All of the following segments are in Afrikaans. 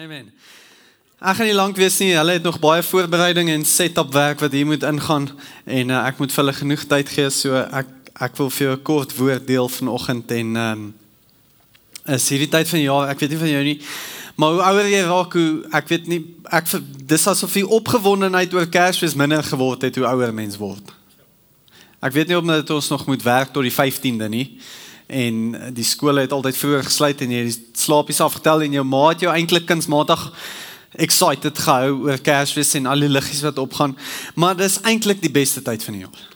Amen. Ek gaan nie lank wees nie. Hulle het nog baie voorbereiding en setup werk wat hier moet ingaan en uh, ek moet vir hulle genoeg tyd gee so ek ek wil vir jou 'n kort woord deel vanoggend en ehm um, is hierdie tyd van die jaar, ek weet nie van jou nie, maar hoe ouer jy raak, hoe ek weet nie ek dis asof jy opgewondenheid oor Kersfees minder geword het hoe ouer mens word. Ek weet nie of dit ons nog moet werk tot die 15de nie en die skole het altyd vroeër gesluit en jy slaapies afgetel en jou ma het jou eintlik kunsmatig excited gehou oor Kersfees en al die liggies wat opgaan. Maar dis eintlik die beste tyd van die jaar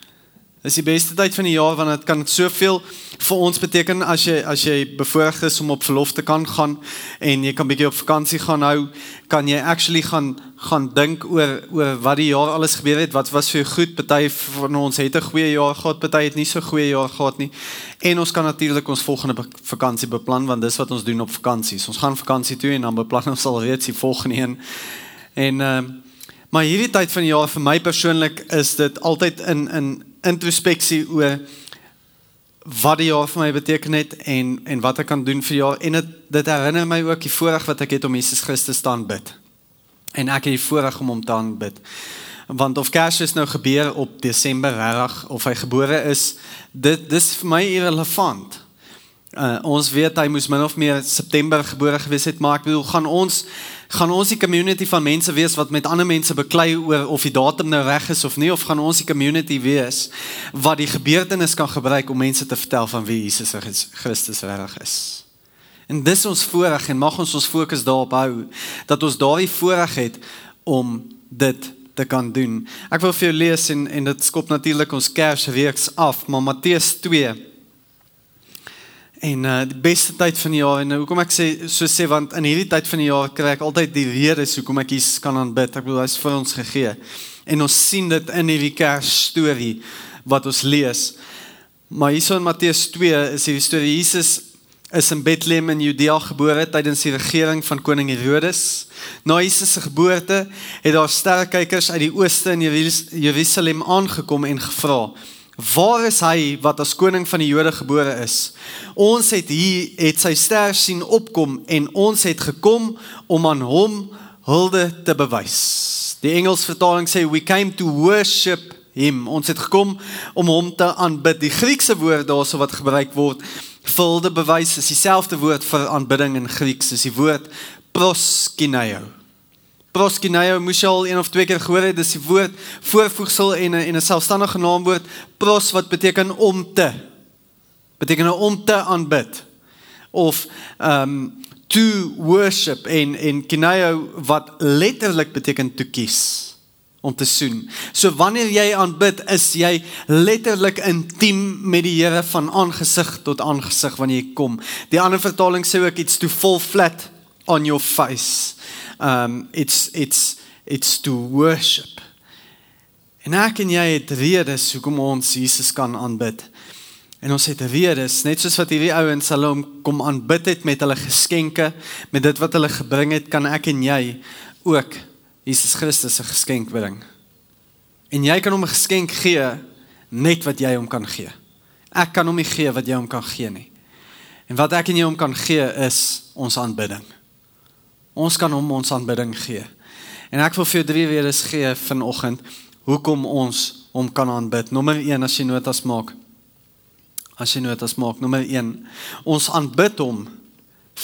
Dis die beste tyd van die jaar want dit kan soveel vir ons beteken as jy as jy bevoorreg is om op verlof te kan gaan en jy kan bietjie op vakansie gaan hou, kan jy actually gaan gaan dink oor oor wat die jaar alles gebeur het, wat was vir jou goed, party van ons het 'n goeie jaar gehad, party het nie so goeie jaar gehad nie. En ons kan natuurlik ons volgende vakansie beplan want dis wat ons doen op vakansies. Ons gaan vakansie toe en dan beplan ons al reeds die volgende een. En ehm uh, maar hierdie tyd van die jaar vir my persoonlik is dit altyd in in introspeksie oor wat die jaar vir my beteken het en en wat ek kan doen vir jaar en dit dit herinner my ook die voorreg wat ek het om Jesus Christus te aanbid. En ek het die voorreg om hom te aanbid. Want of Kersfees nou gebeur op Desember 30 of hy gebore is, dit dis vir my irrelevant. Uh, ons weet hy moes min of meer September gebore gewees het, maar ek bedoel gaan ons gaan ons die community van mense wees wat met ander mense beklei oor of die datum nou reg is of nie of gaan ons die community wees wat die gebeurtenis kan gebruik om mense te vertel van wie Jesus Christus reg is. En dis ons voorreg en mag ons ons fokus daarop hou dat ons daardie voorreg het om dit te kan doen. Ek wil vir jou lees en en dit skop natuurlik ons Kersreeks af, maar Matteus 2 En uh die beste tyd van die jaar en hoekom ek sê so sê want in hierdie tyd van die jaar kry ek altyd die redes hoekom ek hier kan aanbid. Ek bedoel hy's vir ons gegee. En ons sien dit in hierdie Kers storie wat ons lees. Maar hierso in Matteus 2 is hierdie storie Jesus is in Bethlehem in Judea gebore tydens die regering van koning Herodes. Na Jesus se geboorte het daar sterrekykers uit die ooste in Jerusalem aangekom en gevra: Waar is hy wat as koning van die Jode gebore is? Ons het hier het sy ster sien opkom en ons het gekom om aan hom hulde te bewys. Die Engels vertaling sê we came to worship him. Ons het gekom om hom te aanbid. Die Griekse woord daarso wat gebruik word vir hulde bewys is dieselfde woord vir aanbidding in Grieks, is die woord proskineo proskineo moes jy al een of twee keer gehoor het, dis die woord voorvoegsel en 'n en 'n selfstandige naamwoord pros wat beteken om te beteken om te aanbid of ehm um, to worship en en kineo wat letterlik beteken to kiss om te soen. So wanneer jy aanbid, is jy letterlik intiem met die Here van aangesig tot aangesig wanneer jy kom. Die ander vertaling sê ook iets to fall flat on your face um it's it's it's to worship. En ek en jy het redes hoekom ons Jesus kan aanbid. En ons het redes, net soos wat hierdie ouens hulle hom kom aanbid het met hulle geskenke, met dit wat hulle gebring het, kan ek en jy ook Jesus Christus se geskenk bring. En jy kan hom 'n geskenk gee net wat jy hom kan gee. Ek kan hom nie gee wat jy hom kan gee nie. En wat ek en jy hom kan gee is ons aanbidding. Ons kan hom ons aanbidding gee. En ek wil vir jou drie redes gee vanoggend hoekom ons hom kan aanbid. Nommer 1 as jy notas maak. As jy notas maak, nommer 1. Ons aanbid hom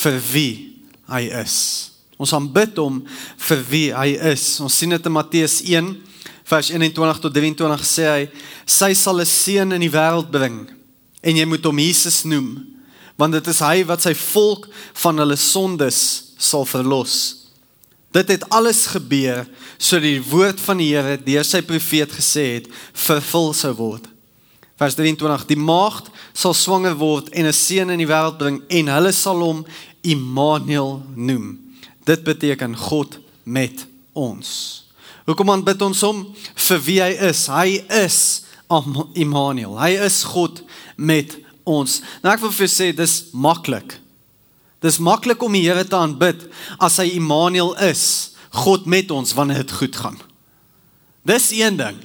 vir wie hy is. Ons aanbid hom vir wie hy is. Ons sien dit in Matteus 1 vers 21 tot 23 sê hy sy sal 'n seun in die wêreld bring en jy moet hom Jesus noem want dit is hy wat sy volk van hulle sondes sal verlos. Dit het alles gebeur sodat die woord van die Here deur sy profeet gesê het vervul sou word. Vers 23: Die maagd sal swanger word en 'n seun in die wêreld bring en hulle sal hom Immanuel noem. Dit beteken God met ons. Hoekom aanbid ons hom vir wie hy is? Hy is Immanuel. Hy is God met ons. Nou ek wil vir sê dis maklik. Dis maklik om die Here te aanbid as hy Immanuel is, God met ons wanneer dit goed gaan. Dis een ding.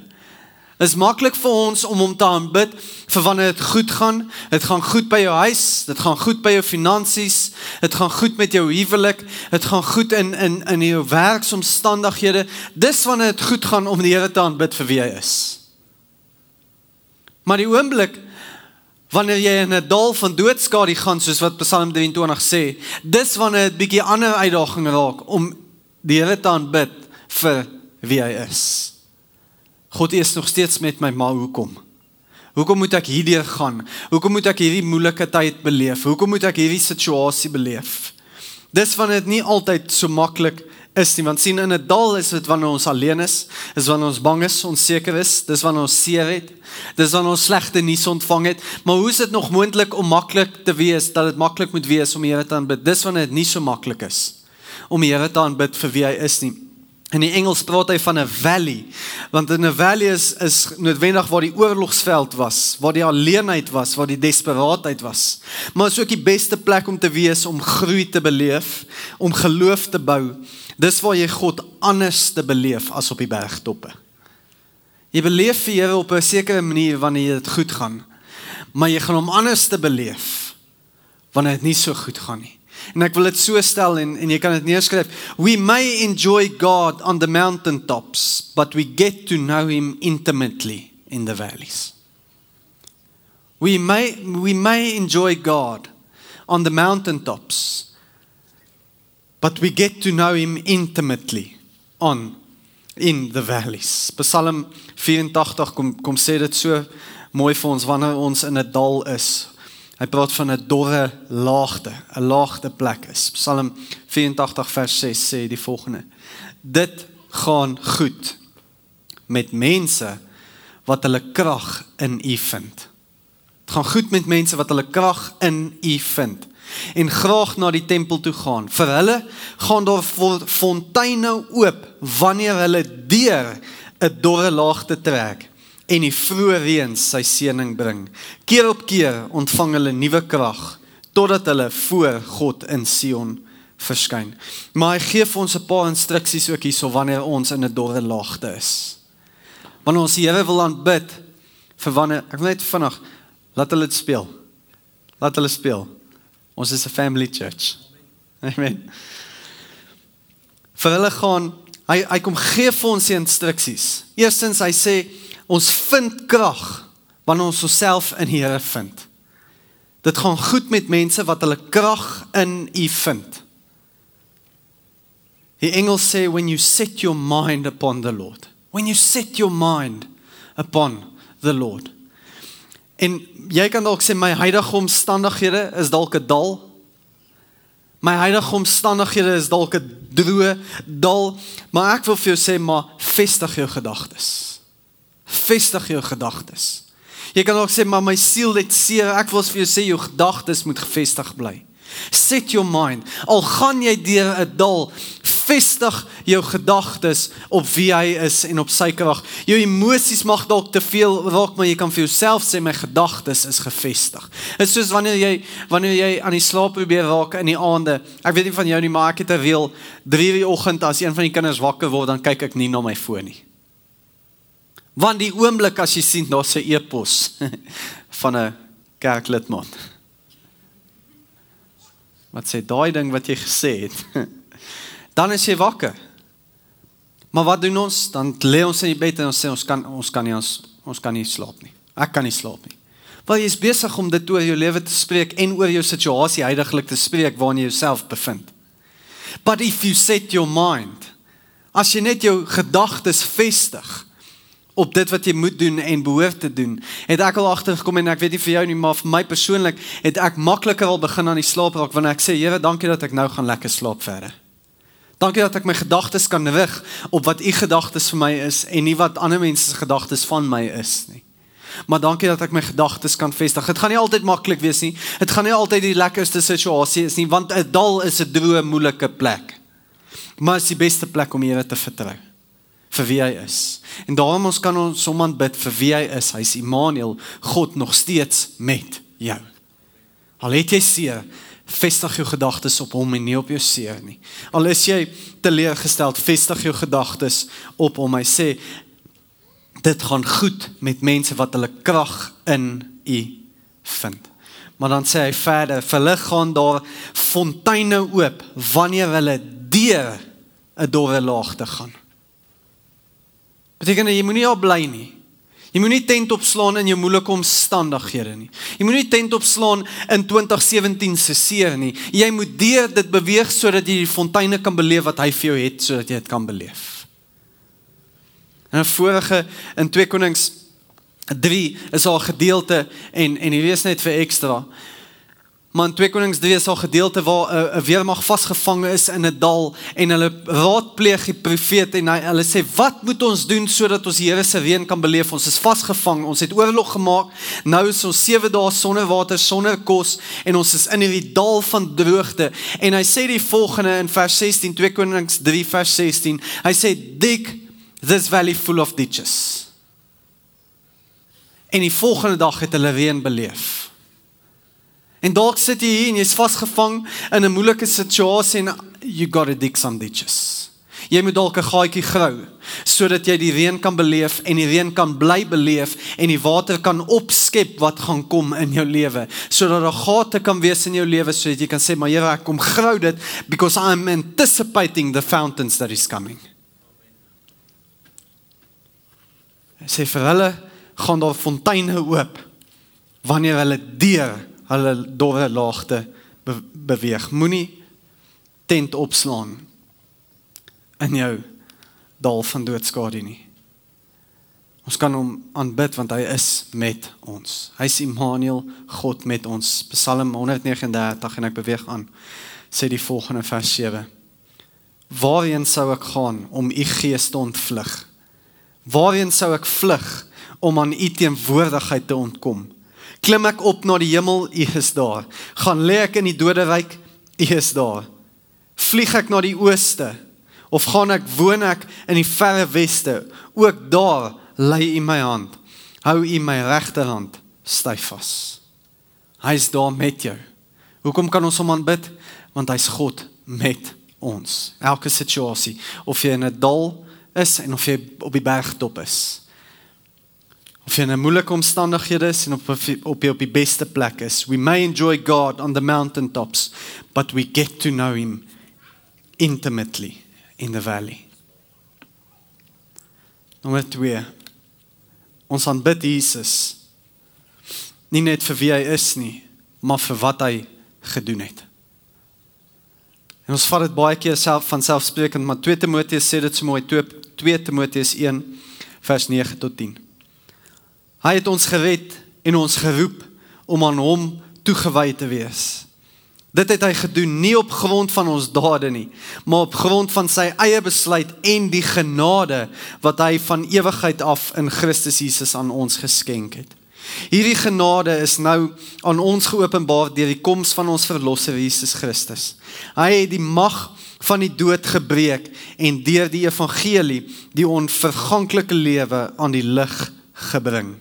Dit is maklik vir ons om hom te aanbid vir wanneer dit goed gaan. Dit gaan goed by jou huis, dit gaan goed by jou finansies, dit gaan goed met jou huwelik, dit gaan goed in in in jou werksomstandighede. Dis wanneer dit goed gaan om die Here te aanbid vir wie hy is. Maar die oomblik wanneer jy in 'n dal van doodskade gaan soos wat Psalm 23 sê, dis wanneer dit bietjie ander uitdaging raak om die Here te aanbid vir wie hy is. God is nog steeds met my, maar hoekom? Hoekom moet ek hierdeur gaan? Hoekom moet ek hierdie moeilike tyd beleef? Hoekom moet ek hierdie situasie beleef? Dis wanneer dit nie altyd so maklik is nie, want sien in 'n dal is dit wanneer ons alleen is, is wanneer ons bang is, onseker is, dis wanneer ons seer het, dis wanneer ons slegte nuus ontvang het. Maar hoe is dit nog moontlik om maklik te wees dat dit maklik moet wees om die Here te aanbid? Dis wanneer dit nie so maklik is om die Here te aanbid vir wie hy is nie. In die Engels praat hy van 'n valley, want 'n valley is is noodwendig waar die oorlogsveld was, waar die alleenheid was, waar die desperaatheid was. Maar is ook die beste plek om te wees om groei te beleef, om geloof te bou. Dis waar jy God anders te beleef as op die bergtoppe. Jy beleef die Here op 'n sekere manier wanneer dit goed gaan, maar jy gaan hom anders te beleef wanneer dit nie so goed gaan nie. En ek wil dit so stel en en jy kan dit neerskryf. We may enjoy God on the mountaintops, but we get to know him intimately in the valleys. We may we may enjoy God on the mountaintops, but we get to know him intimately on in the valleys. Psalm 84 kom kom sê dit so mooi vir ons wanneer ons in 'n dal is Hy praat van 'n dorre laagte, 'n laagte plek is. Psalm 84 vers 6 sê die volgende: Dit gaan goed met mense wat hulle krag in U vind. Dit gaan goed met mense wat hulle krag in U vind en graag na die tempel toe gaan. Vir hulle gaan daar fonteine oop wanneer hulle deur 'n dorre laagte trek en die vroeë reën sy seëning bring. Keer op keer ontvang hulle nuwe krag totdat hulle voor God in Sion verskyn. Maar hy gee vir ons 'n paar instruksies ook hierso wanneer ons in 'n dorre laagte is. Wanneer ons die Here wil aanbid, vir wanneer ek wil net vinnig laat hulle dit speel. Laat hulle speel. Ons is 'n family church. Amen. Vir hulle gaan hy hy kom gee vir ons die instruksies. Eerstens hy sê Ons vind krag wanneer ons osself in die Here vind. Dit gaan goed met mense wat hulle krag in U vind. Die engel sê when you set your mind upon the Lord. When you set your mind upon the Lord. En jy kan dalk sê my huidige omstandighede is dalk 'n dal. My huidige omstandighede is dalk 'n droë dal, maar ek wil vir jou sê maar vestig jou gedagtes vestig jou gedagtes. Jy kan ook sê maar my siel het seer. Ek wil vir jou sê jou gedagtes moet gefestig bly. Set your mind. Al gaan jy deur 'n dal, vestig jou gedagtes op wie hy is en op sy krag. Jou emosies mag dalk te veel raak, maar jy kan vir jouself sê my gedagtes is gefestig. Dit is soos wanneer jy wanneer jy aan die slaap probeer raak in die aande. Ek weet nie van jou nie, maar ek het 'n reël 3:00 die oggend as een van die kinders wakker word, dan kyk ek nie na my foon nie. Want die oomblik as jy sien daar's 'n e-pos van 'n kerklidmaat. Wat sê daai ding wat jy gesê het? Dan is jy wakker. Maar wat doen ons? Dan lê ons in die bed en ons sê ons kan ons kan nie ons ons kan nie slaap nie. Ek kan nie slaap nie. Want jy is besig om dit oor jou lewe te spreek en oor jou situasie heidaglik te spreek waarin jy jouself bevind. But if you set your mind, as jy net jou gedagtes vestig, op dit wat jy moet doen en behoort te doen. Het ek al agtergekom en ek weet nie vir jou nie, maar vir my persoonlik het ek makliker al begin aan die slaap raak wanneer ek sê, Here, dankie dat ek nou gaan lekker slaap verder. Dankie dat ek my gedagtes kan rig op wat u gedagtes vir my is en nie wat ander mense se gedagtes van my is nie. Maar dankie dat ek my gedagtes kan vestig. Dit gaan nie altyd maklik wees nie. Dit gaan nie altyd die lekkerste situasie is nie, want 'n dal is 'n droë, moeilike plek. Maar dit is die beste plek om Here te vertrou vir wie hy is. En daarom ons kan ons hom aanbid vir wie hy is. Hy's Immanuel, God nog steeds met jou. Al het jy seer, vestig jou gedagtes op hom en nie op jou seer nie. Al is jy teleurgesteld, vestig jou gedagtes op hom. Hy sê dit gaan goed met mense wat hulle krag in U vind. Maar dan sê hy verder, vir hulle gaan daar fonteine oop wanneer hulle deur 'n dorre laagte gaan. Beteken jy moenie al bly nie. Jy moenie tent opslaan in jou moeilike omstandighede nie. Jy moenie tent opslaan in 2017 se seer nie. Jy moet deur dit beweeg sodat jy die fonteine kan beleef wat hy vir jou het sodat jy dit kan beleef. En 'n vorige in 2 Konings 3 is al gedeelte en en hier is net vir ekstra. Maar in 2 Konings 3 is al gedeelte waar 'n uh, 'n weermag vasgevang is in 'n dal en hulle raadpleeg die profeet en hy, hulle sê wat moet ons doen sodat ons die Here se reën kan beleef? Ons is vasgevang. Ons het oorlog gemaak. Nou is ons 7 dae sonder water, sonder kos en ons is in hierdie dal van droogte. En hy sê die volgende in vers 16 2 Konings 3 vers 16. Hy sê dig this valley full of ditches. En die volgende dag het hulle reën beleef. En dalk sit jy hier en jy's vasgevang in 'n moeilike situasie en you got to dig some ditches. Jy moet dalk 'n gaatjie grou sodat jy die reën kan beleef en die reën kan bly beleef en die water kan opskep wat gaan kom in jou lewe sodat daar gate kan wees in jou lewe sodat jy kan sê maar Here ek kom grou dit because I'm anticipating the fountains that is coming. Sê vir hulle gaan daar fonteine oop wanneer hulle deur hulle dorre laagte be beweeg. Moenie tent opslaan in jou dal van doodskade nie. Ons kan hom aanbid want hy is met ons. Hy's Immanuel, God met ons. Psalm 139 en ek beweeg aan. Sê die volgende vers 7. Waarheen sou ek gaan om u gees te ontvlug? Waarheen sou ek vlug om aan u teenwoordigheid te ontkom? Klim ek op na die hemel, U is daar. Gaan lê ek in die doderyk, U is daar. Vlieg ek na die ooste of gaan ek woon ek in die verre weste? Ook daar lê U my hand. Hou U my regterhand styf vas. Hy is daar met jou. Hoekom kan ons hom aanbid? Want hy's God met ons. Elke situasie, of jy in 'n dal is en of jy op die bergtop is. Of jy in 'n moeilike omstandighede is en op op jy op die beste plek is. We may enjoy God on the mountain tops, but we get to know him intimately in the valley. Nommer 2. Ons aanbid Jesus nie net vir wie hy is nie, maar vir wat hy gedoen het. En ons vat dit baie keer self van selfsprekend, maar 2 Timoteus sê dit so mooi 2 2 Timoteus 1 vers 9 tot 10. Hy het ons gered en ons geroep om aan hom toegewy te wees. Dit het hy gedoen nie op grond van ons dade nie, maar op grond van sy eie besluit en die genade wat hy van ewigheid af in Christus Jesus aan ons geskenk het. Hierdie genade is nou aan ons geopenbaar deur die koms van ons verlosser Jesus Christus. Hy het die mag van die dood gebreek en deur die evangelie die onverganklike lewe aan die lig gebring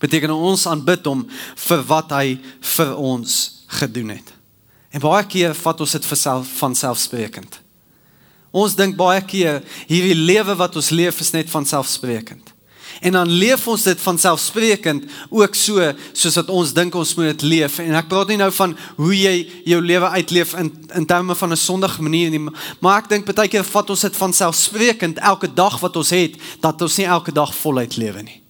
beteken ons aanbid hom vir wat hy vir ons gedoen het. En baie keer vat ons dit vir self van selfsprekend. Ons dink baie keer hierdie lewe wat ons leef is net van selfsprekend. En dan leef ons dit van selfsprekend ook so soos wat ons dink ons moet dit leef. En ek praat nie nou van hoe jy jou lewe uitleef in in terme van 'n sondige manier nie, maar ek dink baie keer vat ons dit van selfsprekend elke dag wat ons het dat ons nie elke dag voluit lewe nie.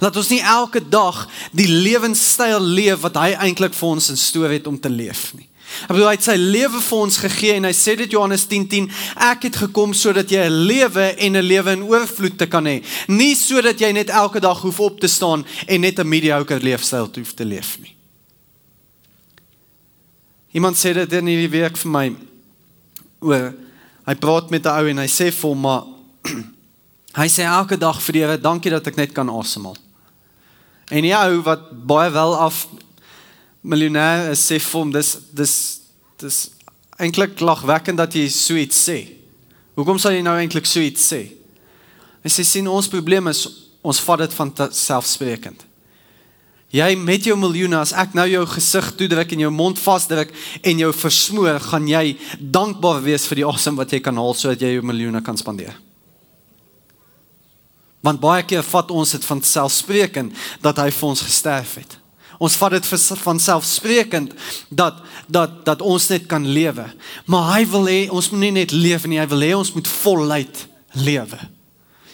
Laat ons nie elke dag die lewenstyl leef wat hy eintlik vir ons instoor het om te leef nie. Hy bedoel hy het sy lewe vir ons gegee en hy sê dit Johannes 10:10 10, ek het gekom sodat jy 'n lewe en 'n lewe in oorvloed te kan hê, nie sodat jy net elke dag hoef op te staan en net 'n mediocre leefstyl hoef te leef nie. Iemand sê dit in hierdie week vir my oor hy praat met 'n ou en hy sê vir hom maar hy sê elke dag vir die Here dankie dat ek net kan asemhaal. En die ou wat baie wel af miljonair is sê vir hom dis dis dis eintlik lagwekkend dat jy so iets sê. Hoekom sal jy nou eintlik so iets sê? Hy sê sien ons probleem is ons vat dit van selfsprekend. Jy met jou miljoene as ek nou jou gesig toedruk en jou mond vasdruk en jou versmoor, gaan jy dankbaar wees vir die asem wat jy kan haal sodat jy jou miljoene kan spandeer. Want baie keer vat ons dit van selfsprekend dat hy vir ons gesterf het. Ons vat dit van selfsprekend dat dat dat ons net kan lewe. Maar hy wil hê ons moet nie net leef nie, hy wil hê ons moet voluit lewe.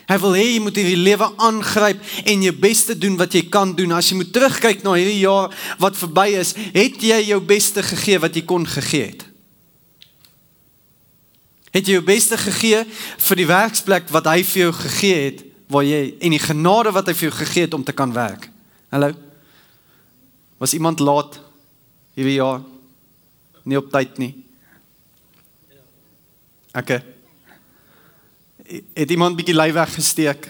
Hy wil hê jy moet hierdie lewe aangryp en jou beste doen wat jy kan doen. As jy moet terugkyk na hierdie jaar wat verby is, het jy jou beste gegee wat jy kon gegee het. Het jy jou beste gegee vir die werksplek wat hy vir jou gegee het waar jy en die genade wat hy vir jou gegee het om te kan werk. Hallo. Was iemand laat hierdie jaar? Nie op tyd nie. Okay het iemand bietjie lui weggesteek?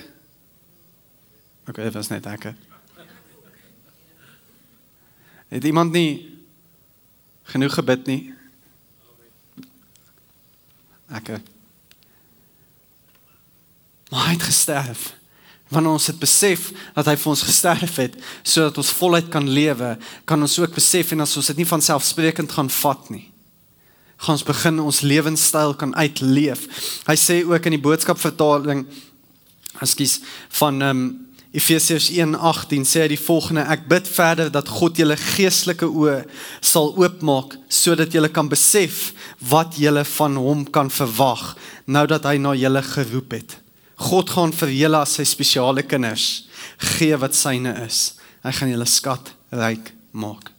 OK, dit was net ek. Het iemand nie genoeg gebid nie? Ek. Maar hy het gesterf. Wanneer ons dit besef dat hy vir ons gesterf het sodat ons voluit kan lewe, kan ons ook besef en as ons dit nie van selfsprekend gaan vat nie gaan ons begin ons lewenstyl kan uitleef. Hy sê ook in die boodskap vertaling ekskuus van ehm um, Efesiërs 1:18 sê hy die volgende ek bid verder dat God julle geestelike oë sal oopmaak sodat julle kan besef wat julle van hom kan verwag nou dat hy na julle geroep het. God gaan vir julle as sy spesiale kinders gee wat syne is. Hy gaan julle skat ryk maak.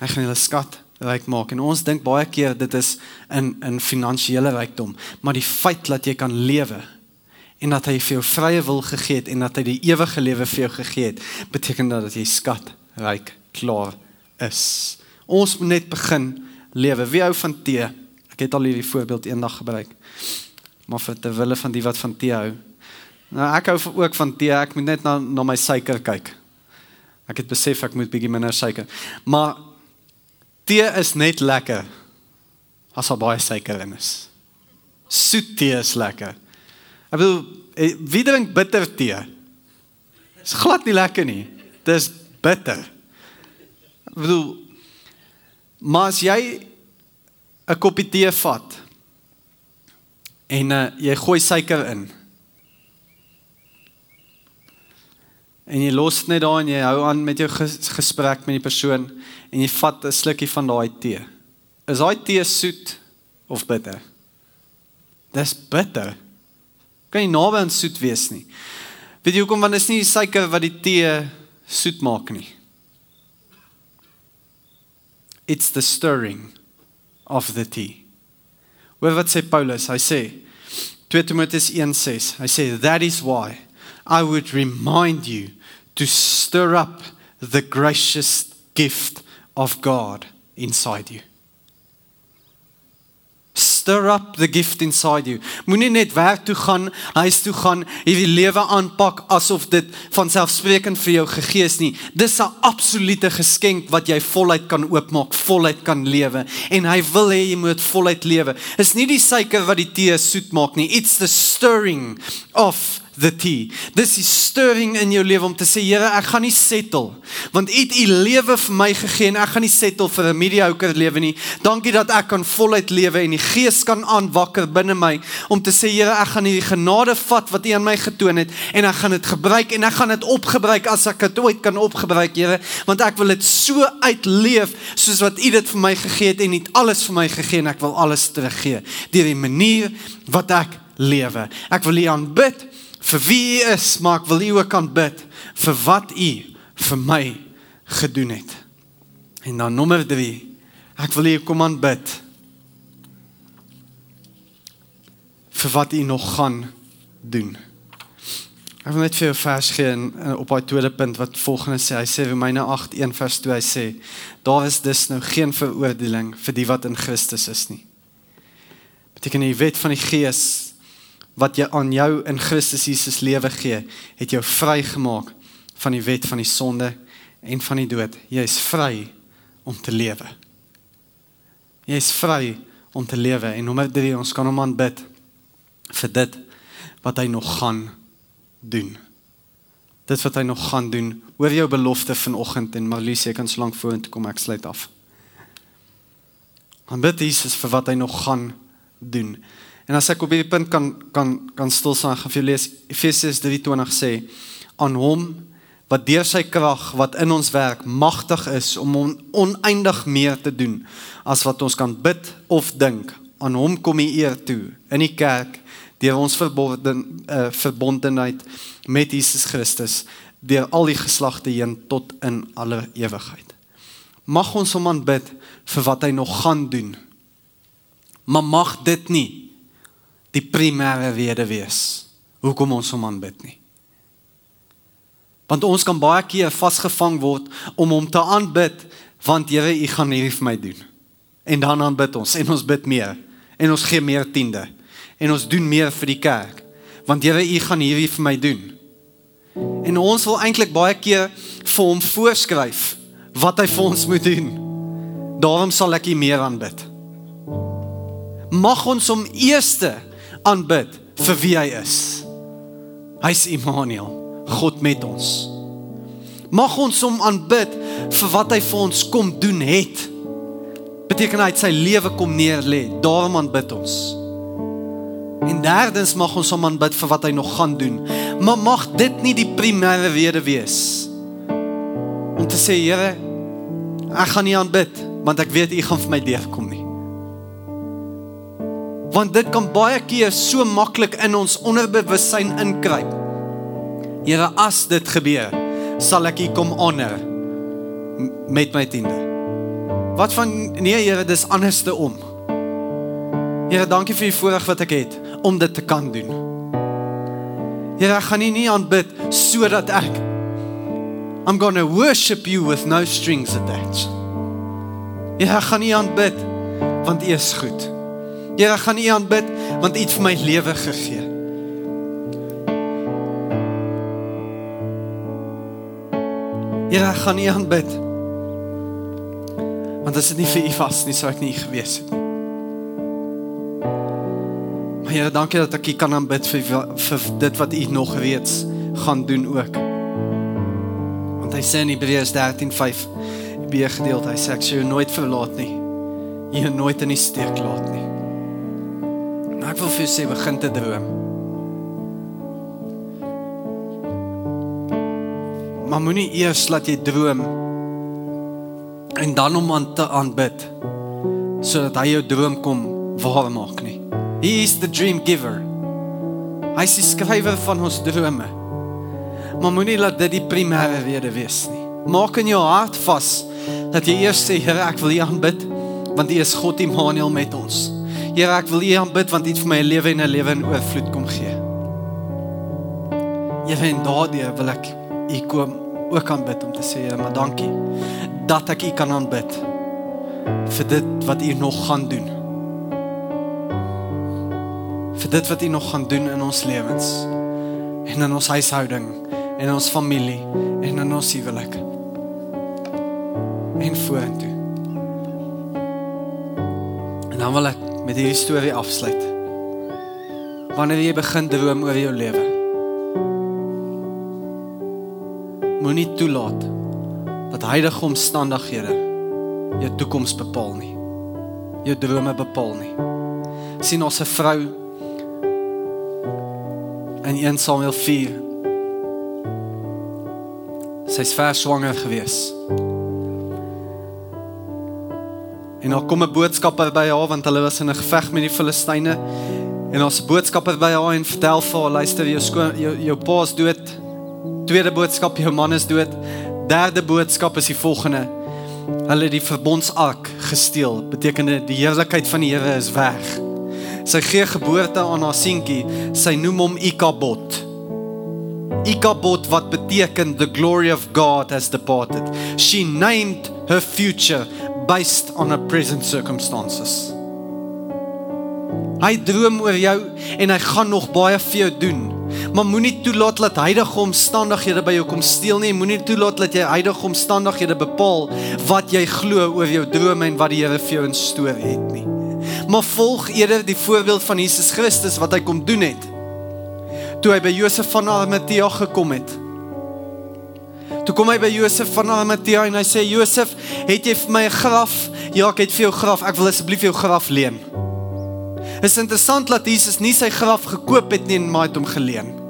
Hy gaan hulle skat ryk maak en ons dink baie keer dit is in in finansiële rykdom, maar die feit dat jy kan lewe en dat hy vir jou vrye wil gegee het en dat hy die ewige lewe vir jou gegee het, beteken dat jy skat ryk klaar is. Ons moet net begin lewe. Wie hou van tee? Ek het al hierdie voorbeeld eendag gebruik. Maar vir te wille van die wat van tee hou. Nou ek hou ook van tee. Ek moet net na na my suiker kyk. Ek het besef ek moet bietjie minder suiker. Maar Tee is net lekker as daar baie suiker in is. Soet tee is lekker. Ek bedoel, eh, wie drink bitter tee? Dit is glad nie lekker nie. Dit is bitter. Ek bedoel, maar as jy 'n koppie tee vat en uh, jy gooi suiker in en jy los dit net daar en jy hou aan met jou gesprek met die persoon en jy vat 'n slukkie van daai tee. Is daai tee soet of bitter? Dis bitter. Kan nie naby aan soet wees nie. Weet jy hoekom want is nie suiker wat die tee soet maak nie. It's the stirring of the tea. Hoor wat sê Paulus? Hy sê 2 Timoteus 1:6. Hy sê that is why I would remind you to stir up the gracious gift of God inside you. Stir up the gift inside you. Moenie net werk toe gaan, huis toe gaan, hierdie lewe aanpak asof dit van selfsprekend vir jou gegee is nie. Dis 'n absolute geskenk wat jy voluit kan oopmaak, voluit kan lewe en hy wil hê jy moet voluit lewe. Is nie die suiker wat die tee soet maak nie. It's the stirring of the tea. Dis die stirring in jou lewe om te sê Here, ek gaan nie settle want U het U lewe vir my gegee en ek gaan nie settle vir 'n mediocre lewe nie. Dankie dat ek kan voluit lewe en die Gees kan aanwakker binne my om te sê Here, ek gaan hierdie genade vat wat U aan my getoon het en ek gaan dit gebruik en ek gaan dit opgebruik as ek dit ooit kan opgebruik, Here, want ek wil dit so uitleef soos wat U dit vir my gegee het en U het alles vir my gegee en ek wil alles teruggee deur die manier wat ek lewe. Ek wil U aanbid vir wie u is, maar ek wil u ook aanbid vir wat u vir my gedoen het. En dan nommer 3. Ek wil u kom aanbid vir wat u nog gaan doen. Ek wil net vir jou vers gee in, in, op daai tweede punt wat volgende sê. Hy sê Romeine 8:1 vers 2 hy sê daar is dus nou geen veroordeling vir die wat in Christus is nie. Beteken die wet van die Gees wat jy aan jou in Christus Jesus lewe gee, het jou vrygemaak van die wet van die sonde en van die dood. Jy is vry om te lewe. Jy is vry om te lewe en nommer 3 ons kan hom aanbid vir dit wat hy nog gaan doen. Dit wat hy nog gaan doen. Hoor jou belofte vanoggend en Marlies, jy kan so lank vorentoe kom ek sluit af. Aanbid Jesus vir wat hy nog gaan doen. En as ek op hierdie punt kan kan kan stil staan, gaan vir jou lees Efesiërs 3:20 sê aan hom wat deur sy krag wat in ons werk magtig is om on, oneindig meer te doen as wat ons kan bid of dink. Aan hom kom die eer toe in die kerk deur ons verbonden uh, verbondenheid met Jesus Christus deur al die geslagte heen tot in alle ewigheid. Mag ons hom aanbid vir wat hy nog gaan doen. Maar mag dit nie die primêre rede wees hoekom ons hom aanbid nie. Want ons kan baie keer vasgevang word om hom te aanbid want Here, U gaan hierdie vir my doen. En dan aanbid ons en ons bid meer en ons gee meer tiende en ons doen meer vir die kerk want Here, U gaan hierdie vir my doen. En ons wil eintlik baie keer vir hom voorskryf wat hy vir ons moet doen. Daarom sal ek U meer aanbid. Mag ons hom eerste aanbid vir wie hy is. Hy's Immanuel, God met ons. Mag ons hom aanbid vir wat hy vir ons kom doen het. Beteken hy het sy lewe kom neerlê, daarom aanbid ons. En derdens mag ons hom aanbid vir wat hy nog gaan doen. Maar mag dit nie die primêre rede wees om te sê Here, ek gaan nie aanbid want ek weet u gaan vir my deurkom nie. Want dit kan baie keer so maklik in ons onderbewussyn inkruip. Here, as dit gebeur, sal ek u kom honor met my tiende. Wat van nee Here, dis anderste om. Here, dankie vir die voorreg wat ek het om dit te kan doen. Here, ek gaan nie nie aanbid sodat ek I'm going to worship you with no strings attached. Here, ek gaan nie aanbid want U is goed. Here, ek gaan U aanbid want U het vir my lewe gegee. Here, ek gaan U aanbid. Want as dit nie vir U was nie, sou ek nie gewees het nie. Maar Here, dankie dat ek U kan aanbid vir vir dit wat U nog reeds gaan doen ook. Want hy sê in Hebreërs 13:5 Bie gedeelte, hy sê ek sou jou nooit verlaat nie. Jy nooit in die steek laat nie. Nou ek wil vir jou sê begin te droom. Maar moenie eers laat jy droom en dan hom aan te aanbid sodat hy jou droom kom waar maak nie. He is the dream giver. Hy is die skrywer van ons drome. Maar moenie laat dit die primêre rede wees nie. Maak in jou hart vas dat jy eers sê Here, ek wil U aanbid want U is God Immanuel met ons. Here, ek wil U aanbid want U het vir my 'n lewe en 'n lewe in oorvloed kom gee. Here, en daardeur wil ek U kom ook aanbid om te sê, Here, maar dankie dat ek U kan aanbid vir dit wat U nog gaan doen. Vir dit wat U nog gaan doen in ons lewens en in ons huishouding en in ons familie en in ons huwelik. En vorentoe. En dan wil ek met hierdie storie afsluit. Wanneer jy begin droom oor jou lewe, moenie toelaat dat huidige omstandighede jou toekoms bepaal nie. Jou drome bepaal nie. sien ons 'n vrou in 1 Samuel 4. Sy's vers swanger gewees. Daar kom 'n boodskapper by haar want hulle was in 'n geveg met die Filistyne. En ons boodskapper by haar en vertel vir haar, luister, jou skoon jou jou pa is dood. Tweede boodskap, jou man is dood. Derde boodskap is die volgende. Hulle het die verbondsark gesteel. Beteken die heerlikheid van die Here is weg. Sy gee geboorte aan haar seentjie. Sy noem hom Ikabod. Ikabod wat beteken the glory of God has departed. She named her future based on her present circumstances. Hy droom oor jou en hy gaan nog baie vir jou doen. Maar moenie toelaat dat huidige omstandighede by jou kom steel nie. Moenie toelaat dat jy huidige omstandighede bepaal wat jy glo oor jou drome en wat die Here vir jou in storie het nie. Maar volg eerder die voorbeeld van Jesus Christus wat hy kom doen het. Toe hy by Josef van Arimatea gekom het. Toe kom hy by Josef van Arimatea en hy sê Josef, het jy vir my 'n graf? Ja, ek het vir jou graf. Ek wil asseblief jou graf leen. Is interessant dat Jesus nie sy graf gekoop het nie, maar het hom geleen.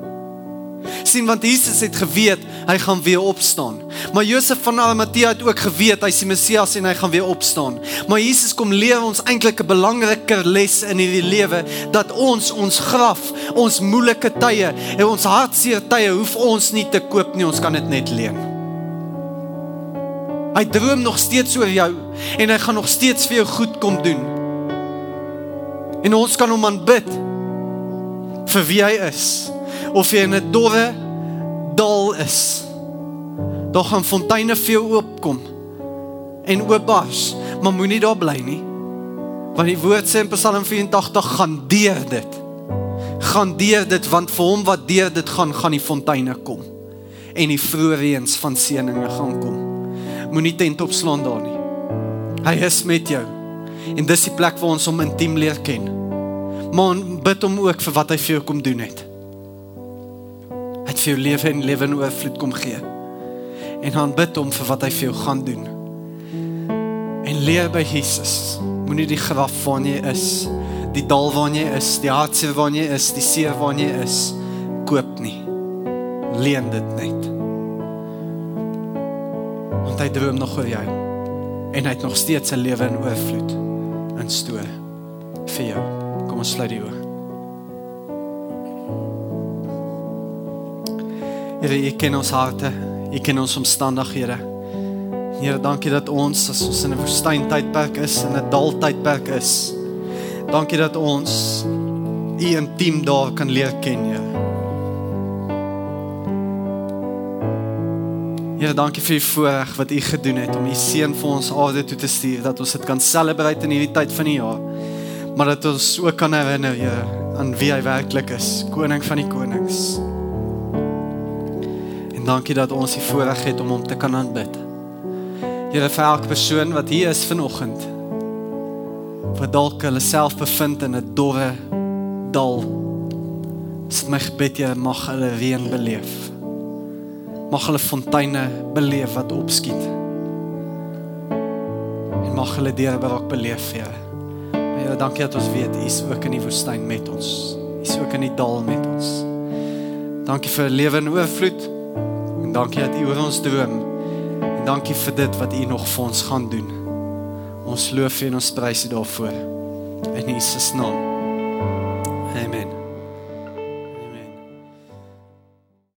Sien want Jesus het geweet hy gaan weer opstaan. Maar Josef van Arimatea het ook geweet hy's die Messias en hy gaan weer opstaan. Maar Jesus kom leer ons eintlik 'n belangriker les in hierdie lewe dat ons ons graf, ons moeilike tye en ons hartseer tye hoef ons nie te koop nie, ons kan dit net leen. Hy droom nog steeds oor jou en hy gaan nog steeds vir jou goed kom doen. En ons kan hom aanbid vir wie hy is of jy in 'n dorre dal is. Daar gaan fonteine vir jou oopkom en oopbars, maar moenie daar bly nie. Want die woord sê in Psalm 84 gaan deur dit. Gaan deur dit want vir hom wat deur dit gaan, gaan die fonteine kom en die vroeë reëns van seëninge gaan kom. Moenie tent opslaan daar nie. Hy is met jou. En dis die plek waar ons hom intiem leer ken. Maar bid hom ook vir wat hy vir jou kom doen het het vir jou lewe en lewe in oorvloed kom gee. En dan bid hom vir wat hy vir jou gaan doen. En leer by Jesus. Moenie die graf waarin jy is, die dal waarin jy is, die hartseer waarin jy is, die seer waarin jy is, koop nie. Leen dit net. Want hy droom nog oor jou. En hy het nog steeds 'n lewe in oorvloed in store vir jou. Kom ons sluit die oë. Here, U ken ons harte. U ken ons omstandighede. Here, dankie dat ons as ons in 'n woestyn tydperk is en 'n dal tydperk is. Dankie dat ons U intiem daar kan leer ken, Here. Here, dankie vir die voorreg wat U gedoen het om U seun vir ons aarde toe te stuur dat ons dit kan celebrate in hierdie tyd van die jaar. Maar dat ons ook kan herinner, Here, aan wie hy werklik is, koning van die konings. Dankie dat ons die voorreg het om hom te kan aanbid. Here vir elke persoon wat hier is vanoggend. Wat dalk hulle self bevind in 'n dorre dal. Dis my gebed jy mag hulle reën beleef. Mag hulle fonteine beleef wat opskiet. En mag hulle deurbraak beleef, Here. Here, dankie dat ons weet U is ook in die woestyn met ons. U is ook in die dal met ons. Dankie vir lewe en oorvloed. Dankie dat U oor ons droom. En dankie vir dit wat U nog vir ons gaan doen. Ons loof U en ons prys U daarvoor. In Jesus naam. Amen.